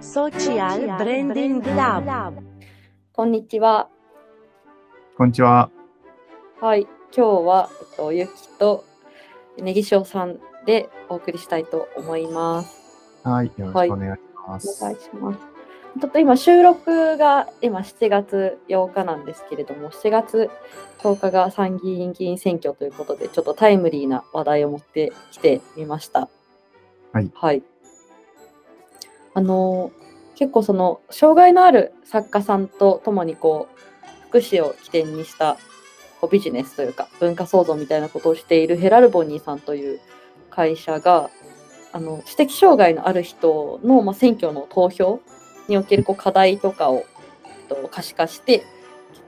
Social Branding Lab こんにちは。こんにちは。はい、今日は、えっと、ゆきとねぎしおさんでお送りしたいと思います。はい、よろしくお願いします。お願いします。ちょっと今収録が今7月8日なんですけれども、7月10日が参議院議員選挙ということで、ちょっとタイムリーな話題を持ってきてみました。はい。はい。あの結構その障害のある作家さんと共にこう福祉を起点にしたこうビジネスというか文化創造みたいなことをしているヘラルボニーさんという会社があの知的障害のある人の、まあ、選挙の投票におけるこう課題とかを、えっと、可視化して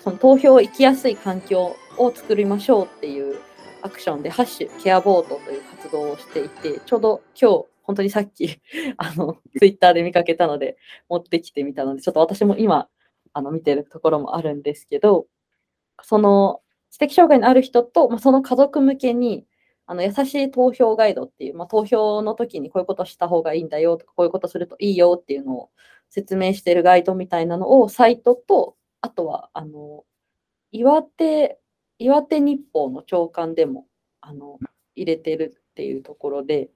その投票を行きやすい環境を作りましょうっていうアクションで「ハッシュケアボート」という活動をしていてちょうど今日本当にさっき あのツイッターで見かけたので持ってきてみたのでちょっと私も今あの見てるところもあるんですけどその知的障害のある人と、まあ、その家族向けにあの優しい投票ガイドっていう、まあ、投票の時にこういうことした方がいいんだよとかこういうことするといいよっていうのを説明してるガイドみたいなのをサイトとあとはあの岩手岩手日報の朝刊でもあの入れてるっていうところで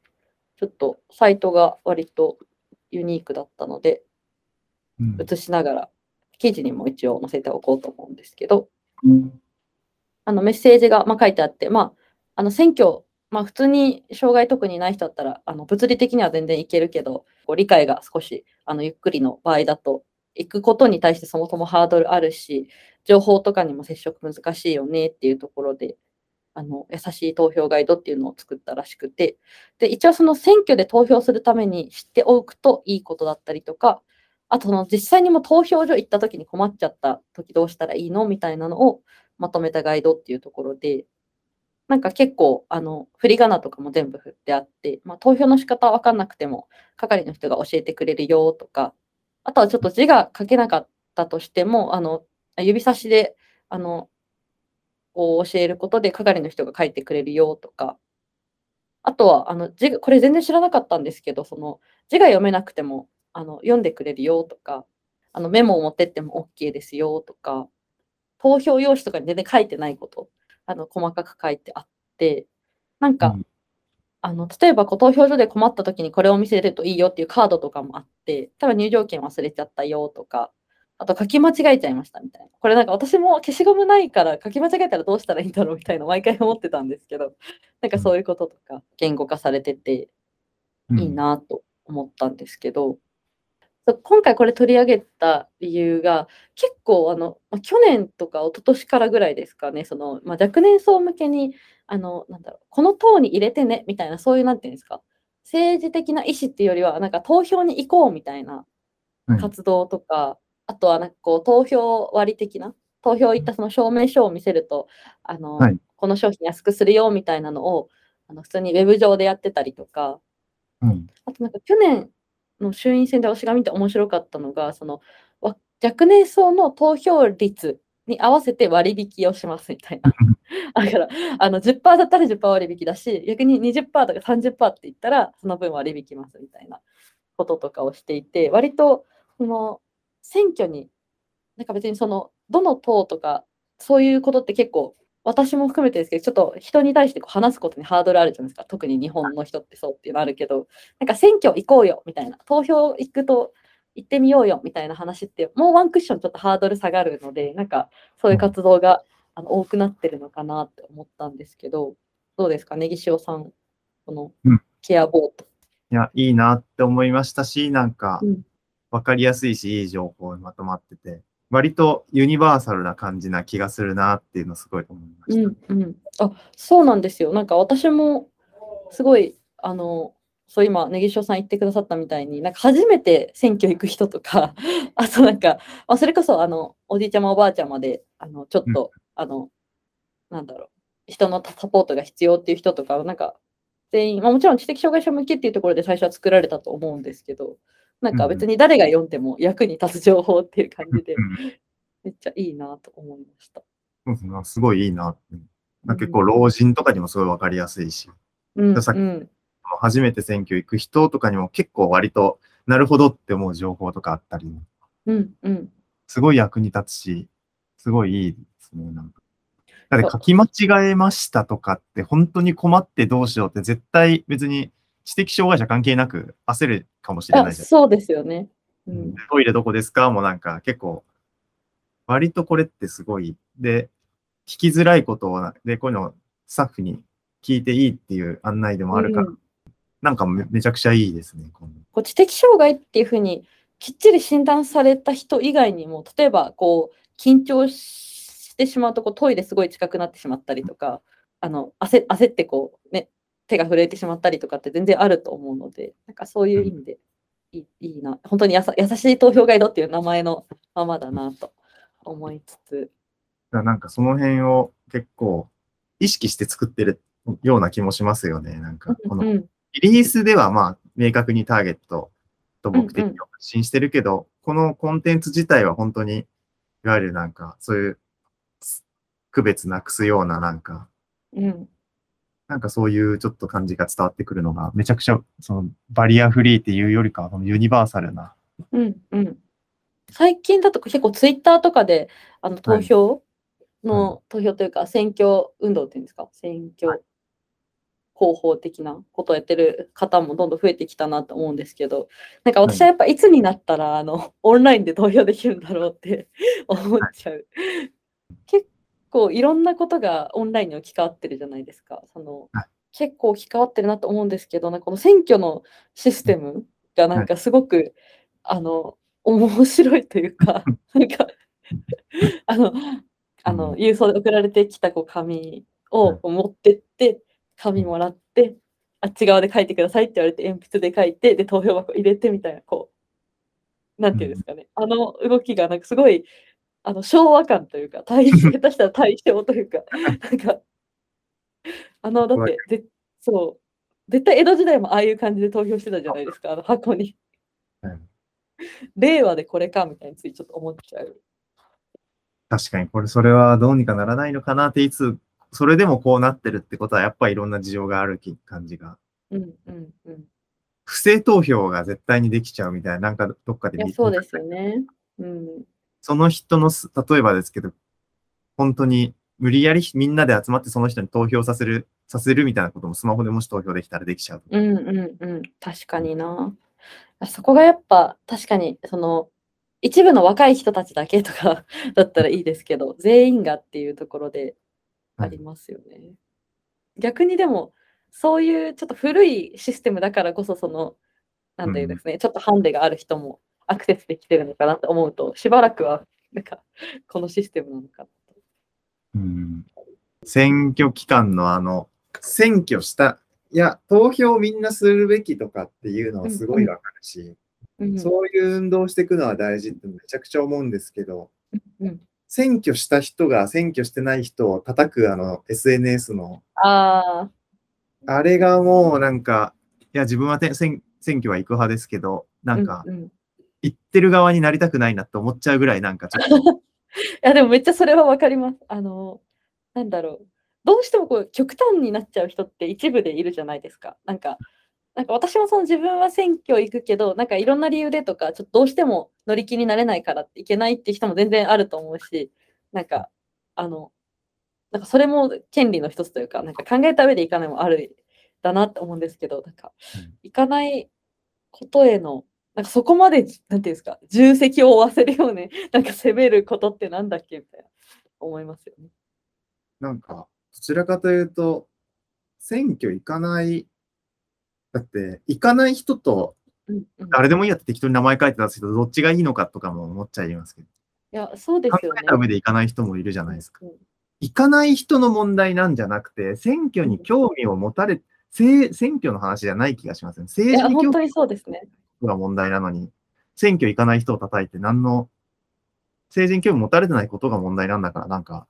ちょっとサイトが割とユニークだったのでうん。写しながら記事にも一応載せておこうと思うんですけどあのメッセージが、まあ、書いてあって、まあ、あの選挙、まあ、普通に障害特にない人だったらあの物理的には全然いけるけどこう理解が少しあのゆっくりの場合だと行くことに対してそもそもハードルあるし情報とかにも接触難しいよねっていうところであの優しい投票ガイドっていうのを作ったらしくて。で一応その選挙で投票するために知っておくといいことだったりとかあとの実際にも投票所行った時に困っちゃった時どうしたらいいのみたいなのをまとめたガイドっていうところで、なんか結構、あの、振り仮名とかも全部振ってあって、まあ、投票の仕方わかんなくても、係の人が教えてくれるよとか、あとはちょっと字が書けなかったとしても、あの、指差しで、あの、こう教えることで係の人が書いてくれるよとか、あとは、あの、字が、これ全然知らなかったんですけど、その、字が読めなくても、あの、読んでくれるよとか、あの、メモを持ってっても OK ですよとか、投票用紙とかに全然書いてないこと、あの細かく書いてあって、なんか、うん。あの例えばこう投票所で困った時にこれを見せるといいよっていうカードとかもあって、多分入場券忘れちゃったよとか、あと書き間違えちゃいましたみたいな。これなんか私も消しゴムないから書き間違えたらどうしたらいいんだろうみたいな毎回思ってたんですけど、なんかそういうこととか言語化されてていいなと思ったんですけど、そう今回これ取り上げた理由が結構あの、まあ去年とか一昨年からぐらいですかねその、まあ、若年層向けにあのなんだろうこの党に入れてねみたいなそういうなんていうんですか政治的な意思っていうよりはなんか投票に行こうみたいなうん活動とか、あとはなんかこう投票割的な投票行ったその証明書を見せるとあの、はい。この商品安くするよみたいなのをあの普通にウェブ上でやってたりとか。うん。あとなんか去年の衆院選で私が見て面白かったのが、そのわ若年層の投票率に合わせて割引をしますみたいな。だからあの10%だったら10%割引だし、逆に20%とか30%って言ったらその分割引きますみたいなこととかをしていて、割とその選挙に、なんか別にそのどの党とかそういうことって結構私も含めてですけど、ちょっと人に対してこう話すことにハードルあるじゃないですか。特に日本の人ってそうっていうのあるけど、なんか選挙行こうよみたいな、投票行くと行ってみようよみたいな話って、もうワンクッションちょっとハードル下がるので、なんかそういう活動があの多くなってるのかなって思ったんですけど、どうですか、ネギ塩さん、このうんケアボート。いや、いいなって思いましたし、なんかうん、わかりやすいし、いい情報にまとまってて、割とユニバーサルな感じな気がするなっていうのすごい思いまうした。んうん、あそうなんですよ。なんか私もすごい、あの、そう今、ネギ塩さん言ってくださったみたいに、なんか初めて選挙行く人とか、あとなんか、あそれこそあのおじいちゃまおばあちゃまで、あのちょっと、あの、なんだろう、人のサポートが必要っていう人とか、なんか全員、まあ、もちろん知的障害者向けっていうところで最初は作られたと思うんですけど、なんか別に誰が読んでも役に立つ情報っていう感じでう、んめっちゃいいなと思いました。そうですねすごいいいなって。なんか結構老人とかにもすごいわかりやすいし、うん、さっきうん初めて選挙行く人とかにも結構割となるほどって思う情報とかあったり、うんうん。すごい役に立つし、すごいいいですね。なんかだって書き間違えましたとかって本当に困ってどうしようって絶対別に知的障害者関係なく焦るかもしれなあいじゃん。そうですよね。うん。トイレどこですかもうなんか結構、割とこれってすごい。で、聞きづらいことを、で、こういうのをスタッフに聞いていいっていう案内でもあるから、うんなんかめめちゃくちゃいいですね。このこう知的障害っていうふうにきっちり診断された人以外にも、例えばこう緊張してしまうとこうトイレすごい近くなってしまったりとか、あの焦焦ってこう、ね、手が震えてしまったりとかって全然あると思うので、なんかそういう意味でいい,、いいな、本当にやさ優しい投票ガイドっていう名前のままだなと思いつつ、なんかその辺を結構意識して作ってるような気もしますよね。なんかこのうん。リリースではまあ明確にターゲットと目的うんうんを発信してるけど、このコンテンツ自体は本当にいわゆるなんかそういう区別なくすようななんかうんなんかそういうちょっと感じが伝わってくるのが、めちゃくちゃそのバリアフリーっていうよりかユニバーサルな。うんうん。最近だと結構ツイッターとかであの投票の、投票というか選挙運動っていうんですか？選挙広報的なことをやってる方もどんどん増えてきたなと思うんですけど。なんか私はやっぱいつになったらあのオンラインで投票できるんだろうって思っちゃう。結構いろんなことがオンラインに置き換わってるじゃないですか。そのはい。結構置き換わってるなと思うんですけどなんかこの選挙のシステムがなんかすごく、あの面白いというか なんかあのあのうん。郵送で送られてきたこう紙を持ってって紙もらってあっち側で書いてくださいって言われて鉛筆で書いてで投票箱入れてみたいなこうなんていうんですかね、あの動きがなんかすごいあの昭和感というか大 下手したら大正というか なんかあのだってぜそう絶対江戸時代もああいう感じで投票してたじゃないですかあの箱にはい令和でこれかみたいについちょっと思っちゃう。確かに、これ、それはどうにかならないのかなっていつ、それでもこうなってるってことは、やっぱりいろんな事情があるき感じが。うんうんうん。不正投票が絶対にできちゃうみたいな、なんかどっかで見そうですよね。うん。その人のす、例えばですけど、本当に無理やりみんなで集まってその人に投票させる、させるみたいなこともスマホでもし投票できたらできちゃう。うんうんうん。確かにな。そこがやっぱ確かにその一部の若い人たちだけとか だったらいいですけど、全員がっていうところでありますよね。逆にでも、そういうちょっと古いシステムだからこそ、その、なんていうんですね、ちょっとハンデがある人もアクセスできてるのかなと思うと、しばらくは、なんか、このシステムなのかなと。うん。選挙期間のあの、選挙した、いや、投票みんなするべきとかっていうのはすごいわかるし、うん。そういう運動をしていくのは大事ってめちゃくちゃ思うんですけど、うん選挙した人が選挙してない人を叩くあの SNS の、ああ、あれがもうなんか、いや、自分はて選選挙は行く派ですけど、なんか、うんうん行ってる側になりたくないなって思っちゃうぐらい、なんかちょっと、いや、でもめっちゃそれはわかります。あの、なんだろう。どうしてもこう極端になっちゃう人って一部でいるじゃないですか。なんか、なんか私もその自分は選挙行くけど、なんかいろんな理由でとか、ちょっとどうしても乗り気になれないからっていけないって人も全然あると思うし、なんか、あの、なんかそれも権利の一つというか、なんか考えた上でいかないもあるだなって思うんですけど、なんかうん、行かないことへの、なんかそこまで、なんていうんですか、重責を負わせるように、なんか責めることってなんだっけみたいな思いますよね。なんか、どちらかというと、選挙行かない、だって、行かない人と、うんうん、い誰でもいいやって適当に名前書いて出す人、どっちがいいのかとかも思っちゃいますけど、や、そうで考すよねえ。た上で行かない人もいるじゃないですか。うん行かない人の問題なんじゃなくて、選挙に興味を持たれ、せ選挙の話じゃない気がしますね。い政治や、に興味本当にそうですね。が問題なのに、選挙行かない人を叩いて、何の、政治に興味持たれてないことが問題なんだから、なんか、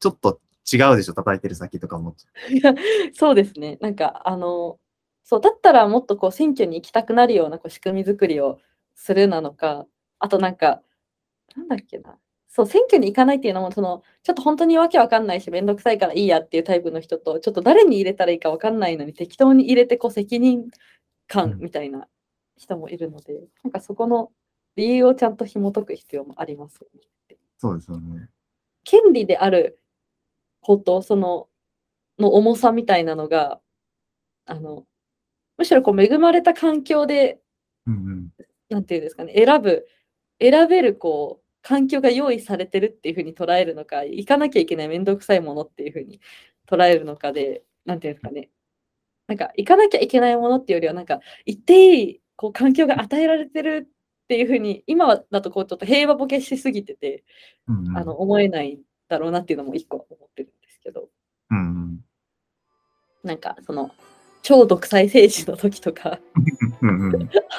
ちょっと違うでしょ、叩いてる先とか思っちゃいやそうですね。なんか、あの、そう、だったらもっとこう選挙に行きたくなるようなこう仕組み作りをするなのか、あとなんか、なんだっけな。そう、選挙に行かないっていうのも、その、ちょっと本当にわけわかんないし、めんどくさいからいいやっていうタイプの人と、ちょっと誰に入れたらいいかわかんないのに適当に入れて、こう責任感みたいな人もいるので、なんかそこの理由をちゃんと紐解く必要もありますよね。そうですよね。権利であること、その、の重さみたいなのが、あの、むしろこう恵まれた環境で、うんうん。なんていうんですかね、選ぶ、選べるこう、環境が用意されてるっていうふうに捉えるのか、行かなきゃいけないめんどくさいものっていうふうに捉えるのかで、なんていうんですかね、なんか行かなきゃいけないものっていうよりは、なんか行っていいこう環境が与えられてるっていうふうに、今だとこうちょっと平和ボケしすぎてて、うんうん、あの思えないだろうなっていうのも一個思ってるんですけど、うんうん。なんかその超独裁政治の時とか。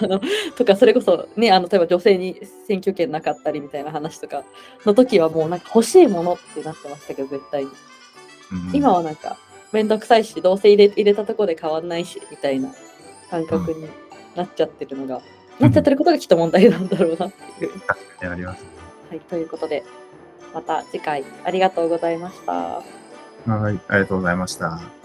あのとかそれこそね、あの例えば女性に選挙権なかったりみたいな話とかの時はもうなんか欲しいものってなってましたけど、絶対に。うん今はなんかめんどくさいし、どうせ入れ入れたところで変わんないしみたいな感覚になっちゃってるのが、なっちゃってることがきっと問題なんだろうなっていう。確かにあります。はい、ということで、また次回ありがとうございました。はい、ありがとうございました。